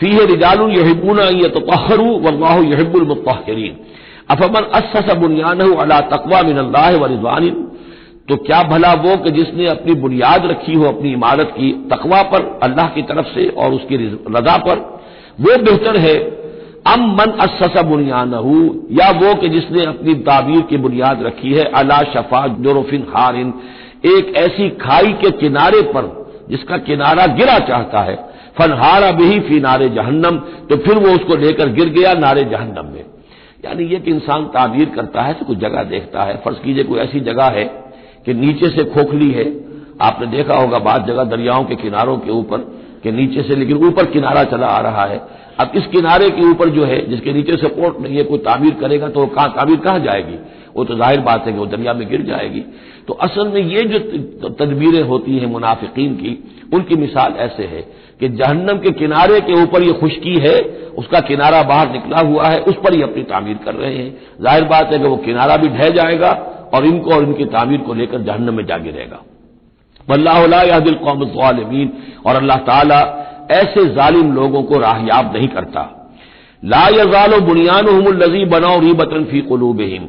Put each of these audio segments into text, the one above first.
फीह रिजाल यहिबूना यतहरू वल्लाहु युहिब्बुल मुतहहिरीन अफमन अस्सस बुनियानहु अला तकवा मिन अल्लाह व रिजवानिन तो क्या भला वो कि जिसने अपनी बुनियाद रखी हो अपनी इमारत की तकवा पर अल्लाह की तरफ़ से और उसकी रजा पर वो बेहतर है अम मन अससा बुनियानहू या वो कि जिसने अपनी ताबीर की बुनियाद रखी है अला शफा जोरोफिन हारिन एक ऐसी खाई के किनारे पर जिसका किनारा गिरा चाहता है फनहारा भी फ़ी नारे जहन्नम तो फिर वो उसको लेकर गिर गया नारे जहन्नम में। यानी ये कि इंसान ताबीर करता है तो कुछ जगह देखता है। फ़र्ज़ कीजिए कोई ऐसी जगह है कि नीचे से खोखली है। आपने देखा होगा बाद जगह दरियाओं के किनारों के ऊपर, के नीचे से लेकिन ऊपर किनारा चला आ रहा है। अब इस किनारे के ऊपर जो है, जिसके नीचे से सपोर्ट नहीं है कोई ताबीर करेगा तो कहाँ ताबीर कहाँ जाएगी? वो तो ज़ाहिर बात है कि वो दरिया में गिर जाएगी। तो असल में ये जो तदबीरें होती हैं मुनाफिकीन की, उनकी मिसाल ऐसे है। कि जहन्नम के किनारे के ऊपर ये खुशकी है, उसका किनारा बाहर निकला हुआ है, उस पर ही अपनी तामीर कर रहे हैं। ज़ाहिर बात है कि वो किनारा भी ढह जाएगा और इनको और इनकी तामीर को लेकर जहन्नम में जा गिरेगा वल्लादिल कौम और अल्लाह ताला ऐसे जालिम लोगों को राहयाब नहीं करता। ला यजालो बुनियान लजी बनाओ रीबतन फ़ी कलूबहिम।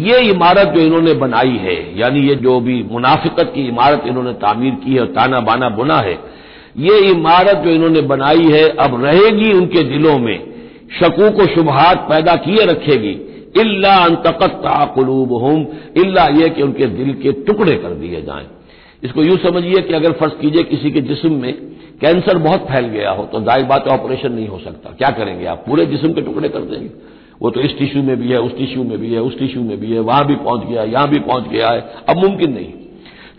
ये इमारत जो इन्होंने बनाई है, यानी ये जो भी मुनाफिकत की इमारत इन्होंने तामीर की है और ताना बाना बुना है ये इमारत जो इन्होंने बनाई है, अब रहेगी उनके दिलों में। शकू को शुभात पैदा किए रखेगी। इल्ला अंतकत ताकलूब हम इल्ला यह कि उनके दिल के टुकड़े कर दिए जाएँ। इसको यूँ समझिए कि अगर फ़र्ज़ कीजिए किसी के जिस्म में कैंसर बहुत फैल गया हो तो ज़ाहिर बात ऑपरेशन नहीं हो सकता। क्या करेंगे आप? पूरे जिस्म के टुकड़े कर देंगे। वो तो इस टिश्यू में भी है, उस टिश्यू में भी है, उस टिश्यू में भी है, वहाँ भी पहुँच गया, यहाँ भी पहुँच गया है। अब मुमकिन नहीं।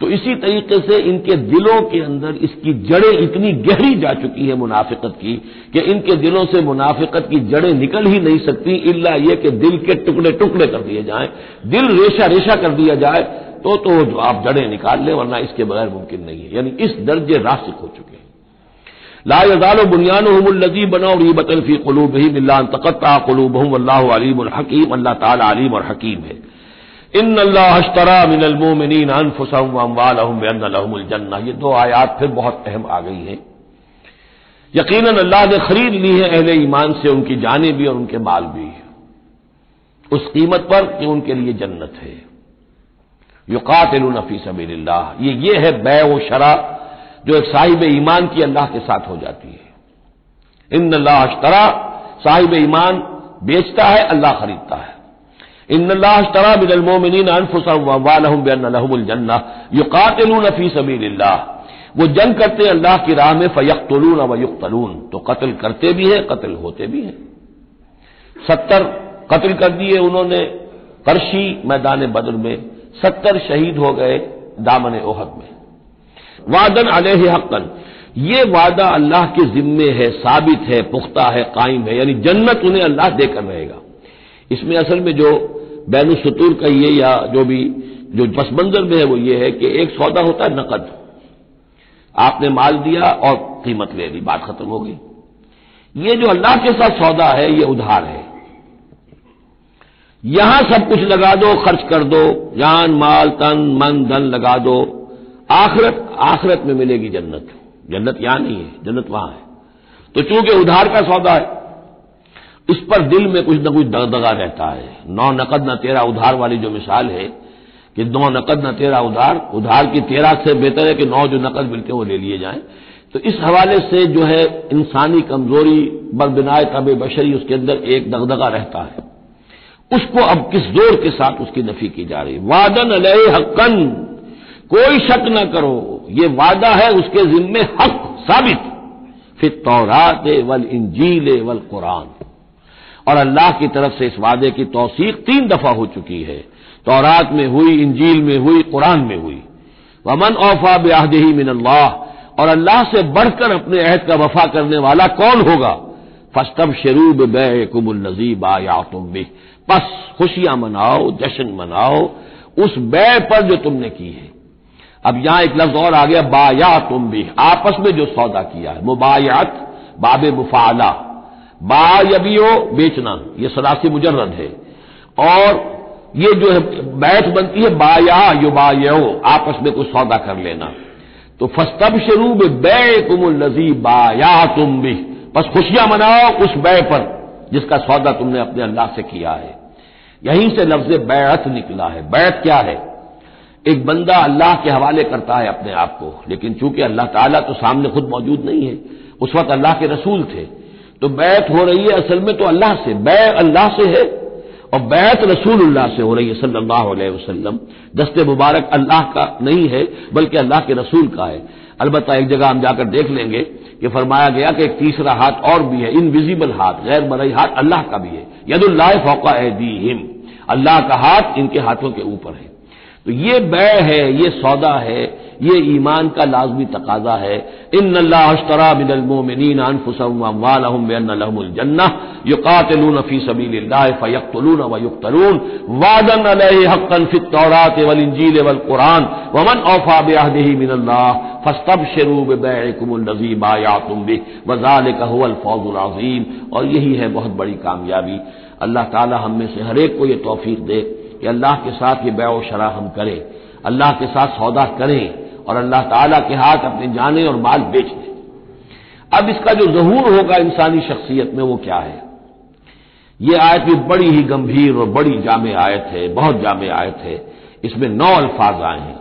तो इसी तरीके से इनके दिलों के अंदर इसकी जड़ें इतनी गहरी जा चुकी है मुनाफिकत की, कि इनके दिलों से मुनाफिकत की जड़ें निकल ही नहीं सकती, इल्ला यह कि दिल के टुकड़े टुकड़े कर दिए जाएँ, दिल रेशा रेशा कर दिया जाए तो तो आप जड़ें निकाल लें, वरना इसके बगैर मुमकिन नहीं है। यानी इस दर्जे रासिक हो चुके हैं। ला यजालो बुनियान हमल्लजी बनो रीबतन फ़ी कलूब ही मिल्ला तकत्ता कलूब हम अल्लाह अलीम और हकीम, अल्लाह ताला अलीम और हकीम है। इन अल्लाहरा मिनलमोमिन अनफुसमवालजन्ना ये दो आयात फिर बहुत अहम आ गई हैं। यकीन अल्लाह ने खरीद ली है अहले ईमान से, उनकी जाने भी और उनके माल भी। उस कीमत पर कि उनके लिए जन्नत है। युकातिल नफी सबील्ला ये ये है बै व शरा जो एक साहिब ईमान की अल्लाह के साथ हो जाती है। इन अल्लाह अश्तरा साहिब ईमान बेचता है, अल्लाह खरीदता है। इन अल्लाह बिलमोमिन युकातिलून फ़ी सबील्ला वो जंग करते हैं अल्लाह की राह में, फयकतलून व युक्तलून। तो कत्ल करते भी हैं, कत्ल होते भी हैं। सत्तर कत्ल कर दिए उन्होंने करशी मैदान बद्र में। सत्तर शहीद हो गए दामन ओहद में। वादन अलह हक्कन। ये वादा अल्लाह के जिम्मे है, साबित है, पुख्ता है, कायम है। यानी जन्नत उन्हें अल्लाह देकर रहेगा। इसमें असल में जो बैन सतूर का ये या जो भी, जो पस मंजर में है वो ये है कि एक सौदा होता है नकद। आपने माल दिया और कीमत ले ली, बात खत्म हो गई। ये जो अल्लाह के साथ सौदा है, ये उधार है। यहाँ सब कुछ लगा दो, खर्च कर दो, जान, माल, तन, मन, धन लगा दो। आखरत आखरत में मिलेगी जन्नत। जन्नत यहाँ नहीं है, जन्नत वहाँ है। तो चूँकि उधार का सौदा है इस पर दिल में कुछ न कुछ दगदगा रहता है। नौ नकद न तेरा उधार वाली जो मिसाल है कि नौ नकद न तेरा उधार उधार की तेरह से बेहतर है कि नौ जो नकद मिलते हैं वो ले लिए जाएँ। तो इस हवाले से जो है इंसानी कमज़ोरी बरबिनाए तब बशरी, उसके अंदर एक दगदगा रहता है। उसको अब किस ज़ोर के साथ उसकी नफी की जा रही वादन अलह हक्कन, कोई शक न करो, ये वादा है उसके जिम्मे हक साबित। फिर तौरात वल इंजील वल कुरान। और अल्लाह की तरफ़ से इस वादे की तोसीक तीन दफ़ा हो चुकी है। तौरात में हुई, इंजील में हुई, कुरान में हुई। वमन औफा बेहदही मिन अल्लाह और अल्लाह से बढ़कर अपने अहद का वफा करने वाला कौन होगा? फस्तब शरूब बे कुमुल नजीब आया तुम भी बस खुशियाँ मनाओ, जश्न मनाओ, उस बै पर जो तुमने की है। अब यहाँ एक लफ्ज और आ गया बाया तुम भी आपस में जो सौदा किया है, मुबायात, बाब मुफाला। बा यबियो बेचना, ये सदासी मुजर्रद है। और ये जो है बैठ बनती है बाया यो बायो आपस में कुछ सौदा कर लेना। तो फस्तब शरूब बै कुमुल नजी बाया तुम भी बस खुशियाँ मनाओ उस बै पर, जिसका सौदा तुमने अपने अल्लाह से किया है। यहीं से लफ्ज बैत निकला है। बैत क्या है? एक बंदा अल्लाह के हवाले करता है अपने आप को, लेकिन चूँकि अल्लाह ताला तो सामने खुद मौजूद नहीं है, उस वक्त अल्लाह के रसूल थे तो बैत हो रही है असल में तो अल्लाह से बै अल्लाह से है और बैत रसूलुल्लाह से हो रही है सल्लल्लाहु अलैहि वसल्लम। दस्ते मुबारक अल्लाह का नहीं है, बल्कि अल्लाह के रसूल का है। अलबत् एक जगह हम जाकर देख लेंगे कि फरमाया गया कि एक तीसरा हाथ और भी है इनविजिबल हाथ गैर मरई हाथ अल्लाह का भी है। यदुल्लाह फौका दी हिम अल्लाह का हाथ इनके हाथों के ऊपर है। तो ये बै है, ये सौदा है, ये ईमान का लाजमी तकाजा है। इन अश्तरा बिनमोमिन अनफुसमजन्ना युकातलून फ़ी सबील फ़यक्तलून व युक्तलून। वादन हक्कन फित तौरात वल इंजील वल कुरान। वमन औफा बेहदही मिनल्लाह। फस्तब शरूब बैकुमुल नजीब आयातुम बि वजाल कहल फौजुल अजीम। और यही है बहुत बड़ी कामयाबी। अल्लाह ताला हम में से हरेक को ये तोफीक दे। कि अल्लाह के साथ ये बै शरा हम करें, अल्लाह के साथ सौदा करें और अल्लाह ताला के हाथ अपने जाने और माल बेच दें। अब इसका जो जहूर होगा इंसानी शख्सियत में वो क्या है? ये आयत भी बड़ी ही गंभीर और बड़ी जाम आयत है, बहुत जाम आयत है। इसमें नौ अल्फाज आए हैं।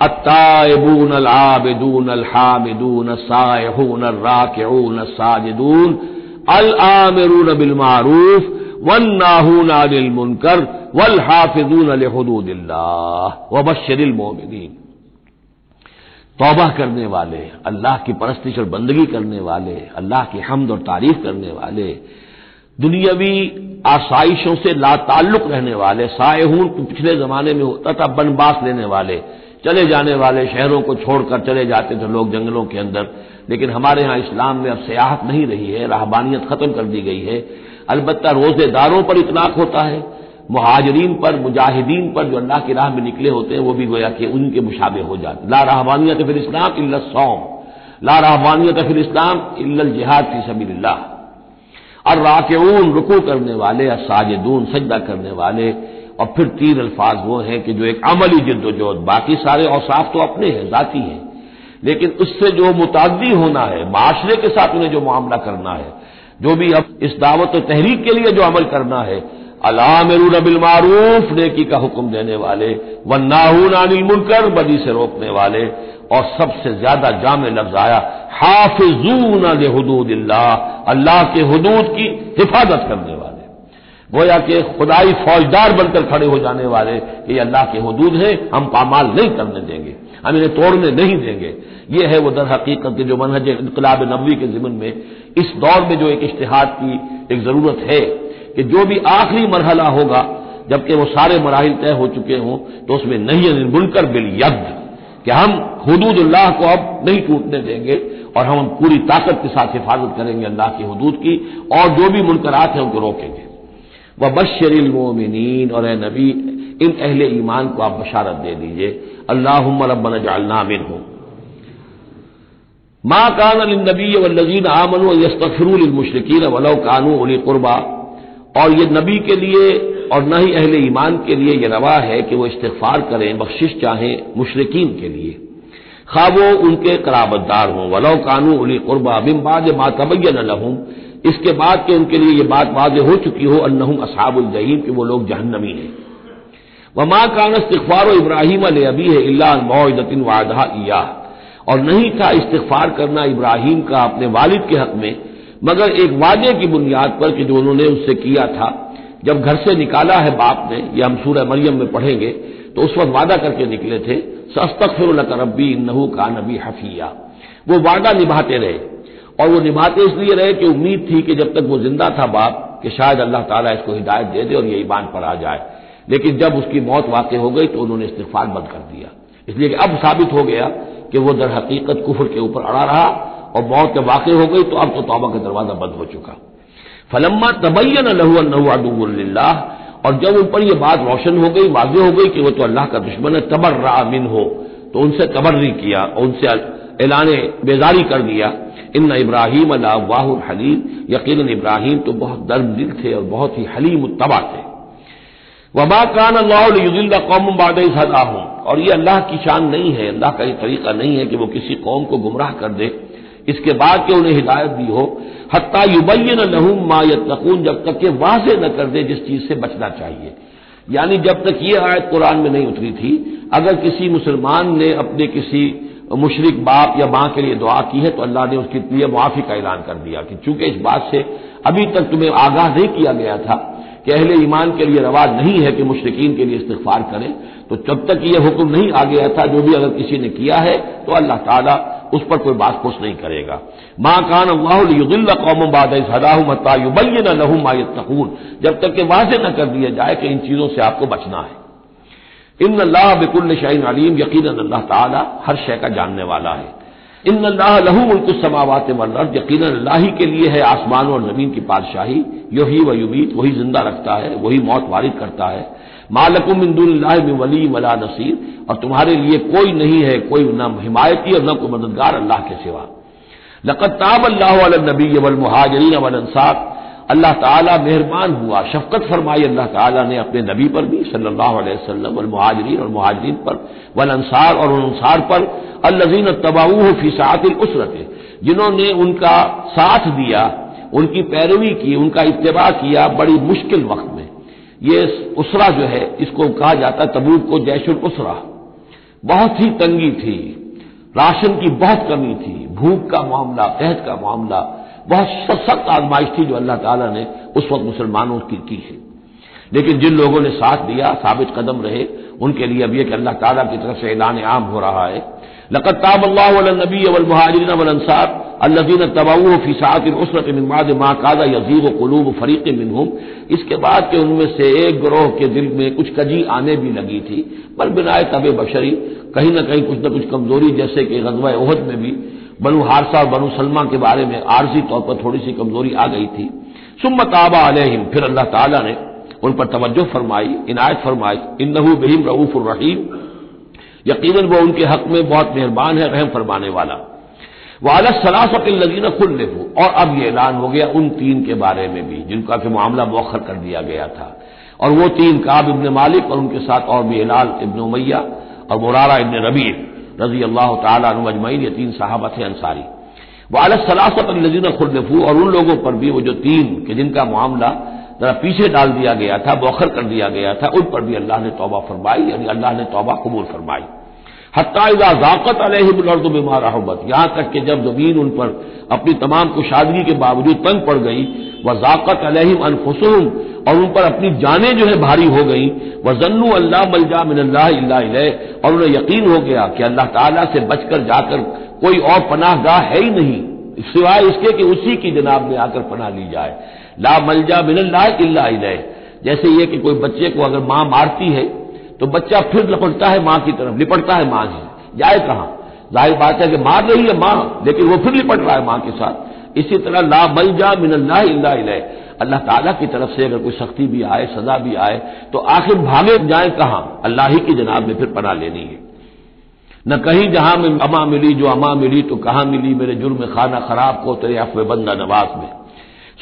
अत्ताबून अल आबिदून अल हामिदून साहून राकून साजिदून अल आमरून बिलमारूफ वन नाहून मुनकर वल हाफिजून अल हदूदिल्लाह वबशरिल मोमिनीन तौबा करने वाले अल्लाह की परस्तिश और बंदगी करने वाले अल्लाह की हमद और तारीफ़ करने वाले दुनियावी आसाइशों से लाताल्लुक रहने वाले सायहून पिछले जमाने में होता था बनबास लेने वाले चले जाने वाले शहरों को छोड़कर चले जाते थे लोग जंगलों के अंदर लेकिन हमारे यहाँ इस्लाम में अब सियाहत नहीं रही है राहबानियत खत्म कर दी गई है अलबत्ता रोजेदारों पर इतनाक होता है, महाजरीन पर, मुजाहिदीन पर जो अल्लाह की राह में निकले होते हैं, वो भी गोया कि उनके मुशाबे हो जाते ला रहबानियत फिर इस्लाम इल्ल सौम। ला रहबानियत फिर इस्लाम इल्ल जिहाद फ़ी सबील्लाह और राकेऊन रुकू करने वाले साजिदून सजदा करने वाले। और फिर तीन अल्फाज वो हैं कि जो एक अमली जिद्दोजहद, बाकी सारे औसाफ तो अपने हैं, जाती हैं। लेकिन उससे जो मुतादी होना है, माशरे के साथ उन्हें जो मामला करना है जो भी अब इस दावत और तहरीक के लिए जो अमल करना है। अलामरून बिल मारूफ, नेकी का हुक्म देने वाले। व नाहून अनिल मुनकर, बदी से रोकने वाले। और सबसे ज़्यादा जाम लफ्ज आया, हाफिजून हदूदिल्ला अल्लाह के हदूद की हिफाजत करने वाले। गोया के खुदाई फौजदार बनकर खड़े हो जाने वाले कि अल्लाह के हदूद हैं, हम पामाल नहीं करने देंगे। हम इन्हें तोड़ने नहीं देंगे। ये है वो दर हकीकत के जो मनहज इनकलाब नबी के जिमन में इस दौर में जो एक इश्तहाद की एक ज़रूरत है कि जो भी आखिरी मरहला होगा, जबकि वो सारे मराहल तय हो चुके हों तो उसमें नहीं मुनकर बिल यद कि हम हदूदुल्लाह को अब नहीं टूटने देंगे और हम पूरी ताकत के साथ हिफाजत करेंगे अल्लाह की हदूद की और जो भी मुनकरात हैं उनको रोकेंगे। वह बशरिल मोमिन और ए नबी, इन अहले ईमान को आप बशारत दे दीजिए। अल्लाह रबन जालना मिन हो माँ कान नबी वल्लजीन आमन यस्तफरुल मुशरकिन वलो कानू उली कुरबा। और ये नबी के लिए और न ही अहले ईमान के लिए यह रवा है कि वो इस्तफार करें, बख्शिश चाहें मुशरकिन के लिए। खा वो उनके कराबतदार हों। वलो कानू उली कुरबा बिम्बाद मातबैन लहूम। इसके बाद के उनके लिए यह बात वाज हो चुकी हो अन्नहुम असहाबुल जहीम कि वो लोग जहन्नमी हैं। वमा कान इस्तफार इब्राहिम अबी है अल्लादतिन वादहा इया। और नहीं था इस्तफार करना इब्राहिम का अपने वालिद के हक में, मगर एक वादे की बुनियाद पर कि जो उन्होंने उससे किया था। जब घर से निकाला है बाप ने, ये हम सूर्य मरियम में पढ़ेंगे तो उस वक्त वादा करके निकले थे सस्तक फिर रबी नहू का नबी हफिया। वो वादा निभाते रहे, और वो निभाते इसलिए रहे कि उम्मीद थी कि जब तक वो ज़िंदा था बाप, कि शायद अल्लाह ताला इसको हिदायत दे दे और ये ईमान पर आ जाए। लेकिन जब उसकी मौत वाक़ हो गई तो उन्होंने इस्तेफार बंद कर दिया। इसलिए कि अब साबित हो गया कि वो दर हकीकत कुफर के ऊपर अड़ा रहा और मौत जब वाक़ हो गई तो अब तो तोबा का दरवाज़ा बंद हो चुका। फलम्मा तबैन लहुल्ला और जब उन पर यह बात रोशन हो गई वाजे हो गई कि वह तो अल्लाह का दुश्मन है तबर रामिन हो तो उनसे तबर्री किया और उनसे ऐलान बेजारी कर दिया। इन इब्राहिम अल्लाह हलीम यकीन इब्राहिम तो बहुत दर्द दिल थे और बहुत ही हलीम तबा थे। वबा कान अल्लाह कौम बाद हूँ और ये अल्लाह की शान नहीं है, अल्लाह का ये तरीका नहीं है कि वो किसी कौम को गुमराह कर दे, इसके बाद कि उन्हें हिदायत दी हो। हत्ता युबैन लहूम मा यकून जब तक कि वाजे न कर दे जिस चीज़ से बचना चाहिए। यानी जब तक ये आयत कुरान में नहीं उतरी थी, अगर किसी मुसलमान ने अपने किसी मुशरक बाप या माँ के लिए दुआ की है तो अल्लाह ने उसके लिए मुआफी का ऐलान कर दिया कि चूँकि इस बात से अभी तक तुम्हें आगाह नहीं किया गया था कि अहले ईमान के लिए रवाज नहीं है कि मुश्किन के लिए इस्तफार करें तो जब तक यह हुक्म नहीं आ गया था जो भी अगर किसी ने किया है तो अल्लाह ताला उस पर कोई बात कुछ नहीं करेगा। माँ कान अल्लाह कौम बाद सदाहुमतायुबैन लहू मायतकून जब तक कि वाजे न कर दिया जाए कि इन चीज़ों से आपको बचना है। इन अल्लाह बिकुल शाइन अलीम यकीन अल्लाह ताला हर शय का जानने वाला है। इन अल्लाह लहू मुल्क समावत मर्द यकीन अल्लाह ही के लिए है आसमान और ज़मीन की बादशाही। यही व युमीत, वही ज़िंदा रखता है, वही मौत वारिद करता है। मालकुम इंदुल्लाह में वली वला नसीर, और तुम्हारे लिए कोई नहीं है, कोई न हिमायती और न कोई मददगार अल्लाह के सिवा। लकताब अल्लाह नबी वल महाजरीन वल अंसार अल्लाह ताला मेहरबान हुआ, शफकत फरमाई अल्लाह ताला ने अपने नबी पर भी, सल्लल्लाहु अलैहि वसल्लम वल मुहाजरीन और मुहाजरीन पर, वल अंसार और अंसार पर, अल्लजीन तबाऊ फ़ी उसरत, जिन्होंने उनका साथ दिया, उनकी पैरवी की, उनका इतबा किया बड़ी मुश्किल वक्त में। ये उसरा जो है, इसको कहा जाता है तबूक को जैशुल उसरा। बहुत ही तंगी थी, राशन की बहुत कमी थी, भूख का मामला कहत का मामला बहुत सख्त आजमाइश थी जो अल्लाह ताला ने उस वक्त मुसलमानों की की है। लेकिन जिन लोगों ने साथ दिया, साबित कदम रहे, उनके लिए अब यह कि अल्लाह ताला की तरफ़ से ऐलान आम हो रहा है। लकत ताब अल्लाबी अवलमहाजरीन वलसार अल्लादीन तबाऊ फ़िसात उसरत मिनमाद माँ कादा यजीब कलूब फरीक मिनहम। इसके बाद के उनमें से एक ग्रोह के दिल में कुछ कजी आने भी लगी थी। पर बिनाए तब बशरी, कहीं ना कहीं कुछ न कुछ कमज़ोरी जैसे कि गजवा उहद में भी बनु हारसा और बनु सलमा के बारे में आर्जी तौर पर थोड़ी सी कमज़ोरी आ गई थी। सुम्मत अलहिम, फिर अल्लाह ताला ने उन पर तवज्जो फरमाई, इनायत फरमाई इन नहू बहीम रऊफ रहीम। यकीन वो उनके हक में बहुत मेहरबान है, रहम फरमाने वाला। वाला सलासत लजीन खुल लेफू और अब ये ऐलान हो गया उन तीन के बारे में भी, जिनका कि मामला मौखर कर दिया गया था। और वो तीन काब इबन मालिक और उनके साथ और भी हिलाल इबन उमैया और मुरारा इबन रबीर रज़ी अल्लाह तजमैन ये तीन साहबत थे अंसारी। वाला सलासत लजीन खुलफू और उन लोगों पर भी वो जो तीन, के जिनका मामला जरा पीछे डाल दिया गया था, बौखर कर दिया गया था, उन पर भी अल्लाह ने तोबा फरमाई, यानी अल्लाह ने तोबा कबूल फरमाई। हत्याजा जाकत अलहमर्द बीमार रहमत यहाँ तक कि जब ज़मीन उन पर अपनी तमाम कुशादगी के बावजूद तंग पड़ गई वह जाकत अलहम अनफुसुम और उन पर अपनी जानें जो है भारी हो गई। वह जन्नू अल्लाह मलजा मिनल्ला और उन्हें यकीन हो गया कि अल्लाह ताला से बचकर जाकर कोई और पनाहगाह है ही नहीं। सिवाय इसके कि उसी की जनाब में आकर पनाह ली जाए। ला मलजा मिनल्ला जैसे ये कि कोई बच्चे को अगर माँ मारती है तो बच्चा फिर लपटता है माँ की तरफ़। लिपटता है माँ से जाए कहाँ? ज़ाहिर बात है कि मार रही है माँ, लेकिन वो फिर लिपट रहा है माँ के साथ। इसी तरह ला मलजा मिनल्ला अल्लाह ताला की तरफ़ से अगर कोई सख्ती भी आए, सजा भी आए तो आखिर भागे जाए कहाँ? अल्लाह ही की जनाब में फिर पना लेनी है। न कहीं जहाँ में अमा मिली, जो अमा मिली तो कहाँ मिली मेरे जुर्म खाना खराब को, तेरे अफव बंदा नवाज़ में।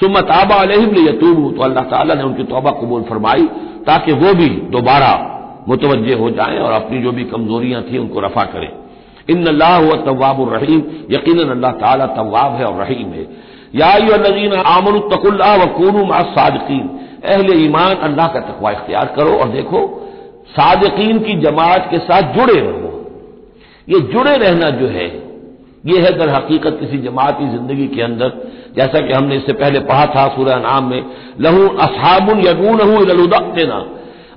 सुमत आबा अलहम यतूबू तो अल्लाह ताला ने उनकी तोबा कबूल फरमाई, ताकि वो भी दोबारा मुतवजह हो जाए और अपनी जो भी कमजोरियाँ थी उनको रफा करें। इन अल्लाह तवाब रहीम यकीन अल्लाह ताला तवाब है और रहीम है। याजीन आमन तकुल्ला व कून सादकीन। अहल ईमान अल्लाह का तकवा इख्तियार करो और देखो, सादकीन की जमात के साथ जुड़े रहो। ये जुड़े रहना जो है, ये है दर हकीकत किसी जमाती ज़िंदगी के अंदर। जैसा कि हमने इससे पहले पढ़ा था सूर्य नाम में, लहू असहाबुन यगून देना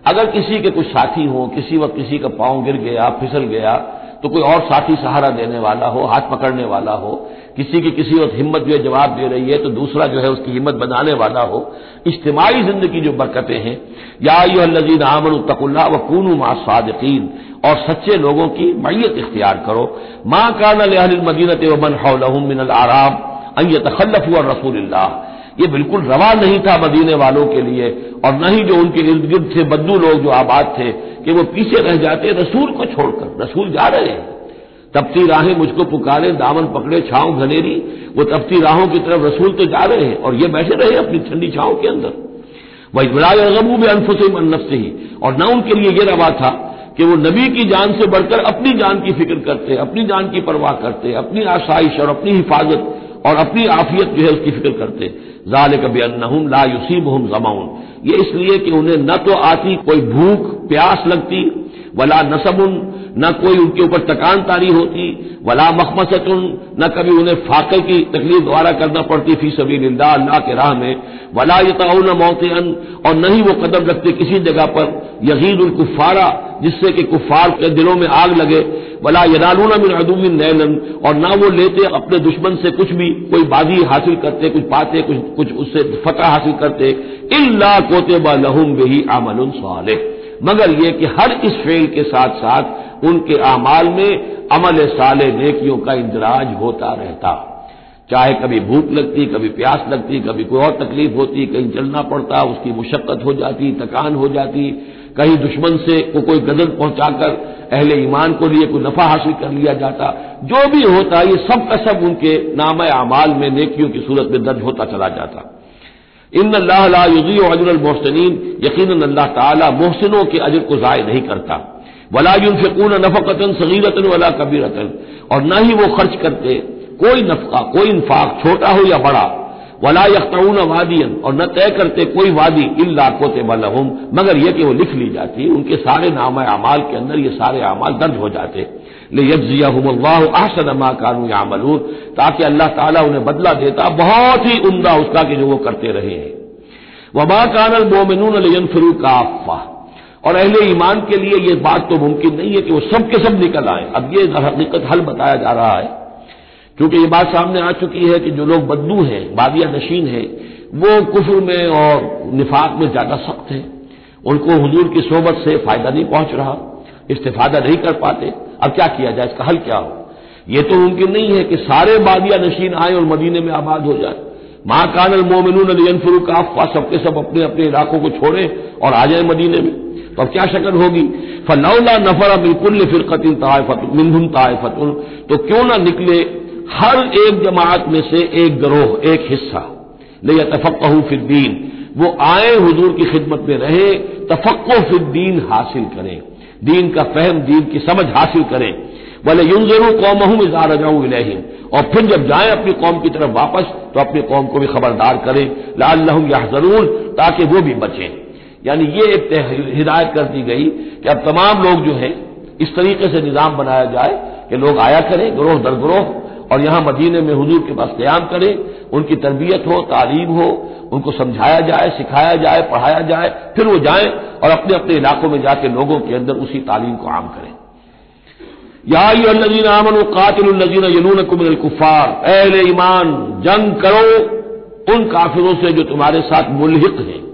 अगर किसी के कुछ साथी हो, किसी वक्त किसी का पाँव गिर गया, फिसल गया तो कोई और साथी सहारा देने वाला हो, हाथ पकड़ने वाला हो किसी की किसी वक्त हिम्मत जो है जवाब दे रही है तो दूसरा जो है उसकी हिम्मत बनाने वाला हो। इज्तमाही ज़िंदगी जो बरकतें हैं, या लजीन आमन तकुल्ला व कून मा सादीन और सच्चे लोगों की मैयत इख्तियार करो। माँ कान मदीनत मिनल आराम, अन तखल्लफ हुआ रसूल ये बिल्कुल रवा नहीं था मदीने वालों के लिए, और न ही जो उनके इर्द गिर्द थे बद्दू लोग जो आबाद थे, कि वो पीछे रह जाते, रसूल को छोड़कर, रसूल जा रहे हैं। तपती राहें मुझको पुकारे, दामन पकड़े, छाव घनेरी। वो तपती राहों की तरफ़ रसूल तो जा रहे हैं और ये बैठे रहे अपनी ठंडी छाव के अंदर। वही बड़ागबू में अनफुस मनफ से ही और न उनके लिए यह रवा था कि वो नबी की जान से बढ़कर अपनी जान की फ़िक्र करते अपनी जान की परवाह करते अपनी आसाइश और अपनी हिफाजत और अपनी आफियत जो है उसकी फ़िक्र करते जाल कभी अन्नहुम ला युसीब हम जमाउन ये इसलिए कि उन्हें न तो आती कोई भूख, प्यास लगती वला नसबुन, न कोई उनके ऊपर तकान तारी होती, वला मखमसतुन, न कभी उन्हें फाके की तकलीफ़ द्वारा करना पड़ती फ़ी सभी अल्लाह के राह में। वला यताउन मौतन और न ही वो कदम रखते किसी जगह पर उन कुफारा, जिससे कि कुफार के दिलों में आग लगे। वला यदालून मिन अदुमिन नैलन, और ना वो लेते अपने दुश्मन से कुछ भी, कोई बाजी हासिल करते, कुछ पाते कुछ कुछ उससे फतह हासिल करते। इल्ला कोते लहुम बेही आमल साले मगर यह कि हर इस फेल के साथ साथ उनके अमाल में अमल साले नेकियों का इंदराज होता रहता। चाहे कभी भूख लगती, कभी प्यास लगती, कभी कोई और तकलीफ़ होती, कहीं चलना पड़ता, उसकी मुशक्कत हो जाती, थकान हो जाती, कहीं दुश्मन से को कोई गदन पहुंचाकर अहले ईमान को लिए कोई नफा हासिल कर लिया जाता। जो भी होता, ये सब का सब उनके नाम अमाल में नेकियों की सूरत में दर्ज होता चला जाता। इन अल्लाजी मोहसिन यकीन अल्लाह ताला मोहसिनों के अजर को ज़ाय नहीं करता। वला यूनफिकून नफकतन सगीरतन वला कबीरतन। और न ही वो खर्च करते, कोई नफका, कोई इन्फाक छोटा हो या बड़ा। वला यख्तऊन वादियन, और न तय करते कोई वादी लाखों से बलहम मगर यह कि वो लिख ली जाती, उनके सारे नाम अमाल के अंदर ये सारे अमाल दर्ज हो जाते। ले यजियाल्लाह आहसन मा कानू यामलून ताकि अल्लाह ताला उन्हें बदला देता बहुत ही उमदा उसका कि जो वो करते रहे हैं वबा कानल मोमिनून फिरू काफा और अहले ईमान के लिए यह बात तो मुमकिन नहीं है कि वो सब के सब निकल आए अब ये हकीकत हल बताया जा रहा है क्योंकि ये बात सामने आ चुकी है कि जो लोग बद्दू हैं बादिया नशीन हैं वो कुफर में और निफाक में ज़्यादा सख्त हैं उनको हजूर की सोबत से फ़ायदा नहीं पहुँच रहा इस्तेफादा नहीं कर पाते अब क्या किया जाए, इसका हल क्या हो? यह तो मुमकिन नहीं है कि सारे बादिया नशीन आए और मदीने में आबाद हो जाए। माँ कानल मोमिन अलियनफरू काफा सबके सब अपने अपने इलाकों को छोड़े और आ जाए मदीने में। तो अब क्या शक्ल होगी? फलौला नफर बिल्कुल फिरकतिन तायफत मिनहुम तायफतुन तो क्यों ना निकले हर एक जमात में से एक गरोह, एक हिस्सा? ले तफक् फिद्दीन वो आए हुजूर की खिदमत में रहे तफक्को फिद्दीन हासिल करें। दीन का फहम दीन की समझ हासिल करें। बोले यूँ ज़रूर कौम हूँ इजार जाऊँ और फिर जब जाए अपनी कौम की तरफ़ वापस तो अपनी कौम को भी खबरदार करें। लाल यह ज़रूर ताकि वो भी बचें। यानी ये एक हिदायत कर दी गई कि अब तमाम लोग जो हैं, इस तरीके से निज़ाम बनाया जाए कि लोग आया करें, ग्रोह दर ग्रोह, और यहाँ मदीने में हजूर के पास क्याम करें। उनकी तरबियत हो, तालीम हो, उनको समझाया जाए, सिखाया जाए, पढ़ाया जाए, फिर वो जाएँ और अपने अपने इलाकों में जाके लोगों के अंदर उसी तालीम को आम करें। याजीन आमन कातिलजीन यलून कुमिन कुफार। अहल ईमान, जंग करो उन काफिरों से जो तुम्हारे साथ मुलहिक हैं।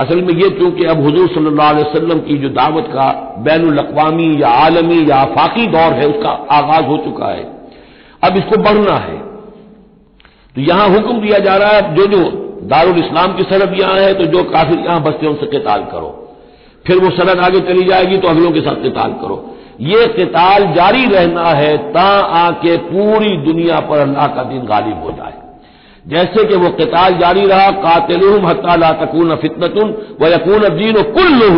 असल में यह क्योंकि अब हजूर सल्लल्लाहु अलैहि वसल्लम की जो दावत का बैन अवी या आलमी या आफाकी दौर है, उसका आगाज़ हो चुका है। अब इसको बढ़ना है। तो यहाँ हुक्म दिया जा रहा है, जो जो दारुल इस्लाम की सनद यहाँ है तो जो काफिर यहाँ बसते हैं, उनसे किताल करो। फिर वो सनद आगे चली जाएगी तो अगलों के साथ किताल करो। ये किताल जारी रहना है, ता आके पूरी दुनिया पर अल्लाह का दिन गालिब हो जाए। जैसे कि वो किताल जारी रहा कातिलुम हत्ता तकून फितनतुन व यकून दीन कुल्लू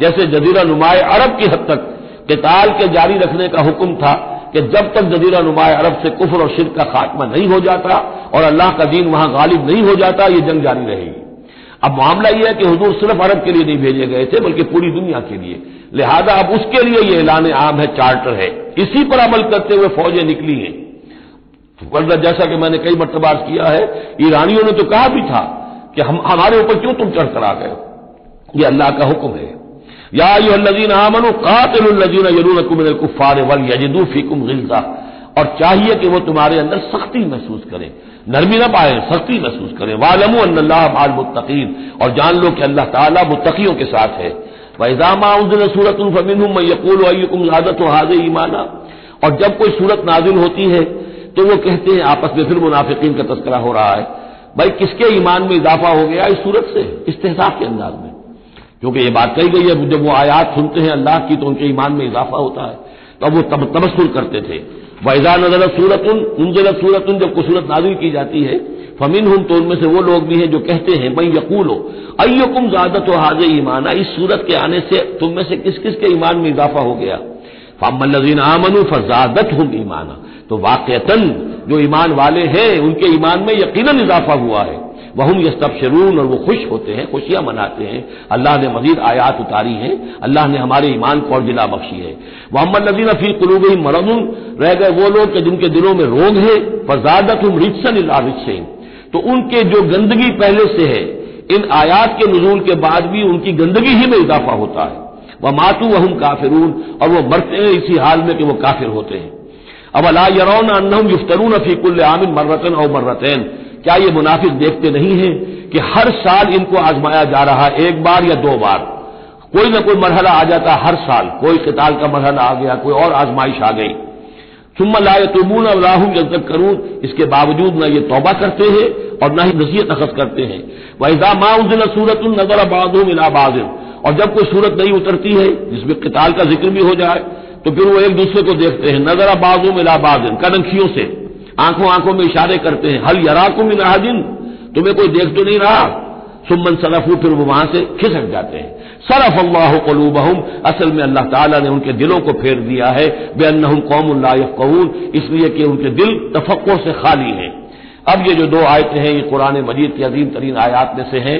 जैसे जजीरा नुमाए अरब की हद तक किताल के जारी रखने का हुक्म था कि जब तक जजीरा नुमाए अरब से कुफर और शिर का खात्मा नहीं हो जाता और अल्लाह का दीन वहाँ गालिब नहीं हो जाता, ये जंग जारी रहेगी। अब मामला यह है कि हजूर सिर्फ़ अरब के लिए नहीं भेजे गए थे, बल्कि पूरी दुनिया के लिए। लिहाजा अब उसके लिए यह ऐलान आम है, चार्टर है। इसी पर अमल करते हुए फौजें निकली हैं। वरना जैसा कि मैंने कई मरतबा किया है, ईरानियों ने तो कहा भी था कि हम, हमारे ऊपर क्यों तुम चढ़ कर आ गए ये अल्लाह का हुक्म है। या यूजीन आमनो कातिलजीन यरून कुफार वल यजदू फीकुम गिल्जा। और चाहिए कि वो तुम्हारे अंदर सख्ती महसूस करें। नरमी ना पाए, सख्ती महसूस करें। वालमू अल्लाह बाल मुतकीन और जान लो कि अल्लाह ताला मुतकियों के साथ है। वैजामा उन सूरत फमिन यकूल आदत हाज ईमाना। और जब कोई सूरत नाजिल होती है तो वो कहते हैं, आपस में फिर मुनाफिकीन का तस्करा हो रहा है। भाई, किसके ईमान में इजाफा हो गया इस सूरत से? इस्तेसाफ के अंदाज में। क्योंकि ये बात कही गई है, जब वो आयात सुनते हैं अल्लाह की तो उनके ईमान में इजाफा होता है। तो वो तब तबसुर करते थे। वैजा नज़र सूरतुन उनजलत सूरतुन, जब को सूरत नाजिल की जाती है फमिन हम तो उनमें से वो लोग भी हैं जो कहते हैं, भाई यकूल हो अयुकुम ज़्यादा तो हाज ईमाना, इस सूरत के आने से तुम में से किस किस के ईमान में इजाफा हो गया? फामल्लिन आमनु फजादत हम ईमाना। तो वाकता जो ईमान वाले हैं, उनके ईमान में यकीन इजाफा हुआ है। वह यस्तबशरून, और वो खुश होते हैं, खुशियाँ मनाते हैं। अल्लाह ने मजीद आयात उतारी है। अल्लाह ने हमारे ईमान को और जिला बख्शी है। मोहम्मद नजीन फ़ी कलूब मरदुन रह गए वो लोग जिनके दिलों में रोग है फजादत हम रिचसन रिचसेन तो उनके जो गंदगी पहले से है, इन आयात के नजूल के बाद भी उनकी गंदगी ही में इजाफा होता है। वह मातू वहम काफिरून, और वो मरते हैं इसी हाल में कि वो काफिर होते हैं। अब अला यरौन अन्नम युफ्तरून फीकुल्ल आमिन मर्रतन और मर्रतैन। क्या ये मुनाफिक देखते नहीं है कि हर साल इनको आजमाया जा रहा है, एक बार या दो बार? कोई ना कोई मरहला आ जाता हर साल, कोई किताल का मरहला आ गया, कोई और आजमाइश आ गई। सुम्मा लाए तुमून अल्लाहूं जब करूँ इसके बावजूद न ये तौबा करते हैं और न ही नसीहत अखज करते हैं। वहीदा माउजिल सूरत नज़र बादू मिलाबाजिन और जब कोई सूरत नहीं उतरती है, जिसमें किताल का ज़िक्र भी हो जाए तो फिर वो एक दूसरे को देखते हैं, नज़र बाजू मिलाबाजिन कदंखियों से। आँखों आँखों में इशारे करते हैं। हल यराकुम मिन अहदिन। तुम्हें कोई देख तो नहीं रहा। सुमन सरफू फिर वो वहाँ से खिसक जाते हैं। सरफ अल्लाह कलूबहम। असल में अल्लाह ताला ने उनके दिलों को फेर दिया है। बेअनहम कौम कौन इसलिए कि उनके दिल तफक्र से खाली है। अब ये जो दो आयतें हैं, ये कुरान मजीद की अजीम तरीन आयात में से हैं।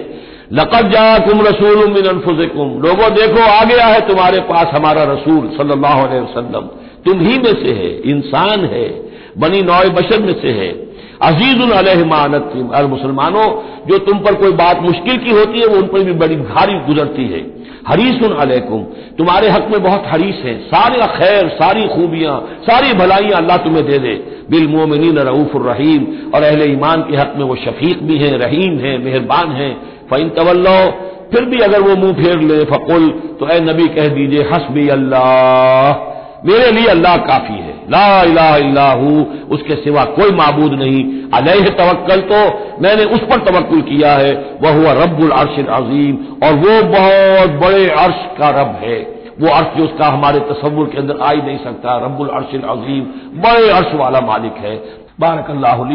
लकत जा कुम रसूल मिन अनफुजकुम लोगों, देखो आ गया है तुम्हारे पास हमारा रसूल सल्लल्लाहु अलैहि वसल्लम। तुम ही में से है। इंसान है। बनी नौ बशर में से है। अज़ीज़ अलहमानत और मुसलमानों, जो तुम पर कोई बात मुश्किल की होती है, वो उन पर भी बड़ी भारी गुजरती है। हरीस अलैकुम। तुम्हारे हक में बहुत हरीस है। सारे खैर, सारी खूबियाँ, सारी भलाइयाँ अल्लाह तुम्हें दे दे। बिल मोमिन रऊफ रहीम। और अहले ईमान के हक में वो शफीक भी हैं, रहीम हैं, मेहरबान हैं। फ़ैन तवल्लो। फिर भी अगर वो मुँह फेर ले, फकुल तो ए नबी कह दीजिए, हसबी अल्लाह। मेरे लिए अल्लाह काफ़ी है। ला इलाहू उसके सिवा कोई माबूद नहीं। अलह तवक्ल तो मैंने उस पर तवक्ल किया है वह हुआ रब्बुल अर्श अजीम। और वो बहुत बड़े अर्श का रब है। वो अर्श जो उसका हमारे तस्वुर के अंदर आ ही नहीं सकता, रब्बुल अर्श अजीम, बड़े अर्श वाला मालिक है। बारक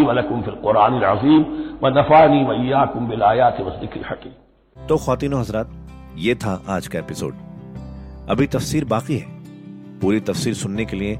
वलकुम फिल कुरान अजीम, व नफानी वैयाकुम बिलायात वसदिकिल हकीम। तो खातिन हजरात, ये था आज का एपिसोड। अभी तफसीर बाकी है। पूरी तफसीर सुनने के लिए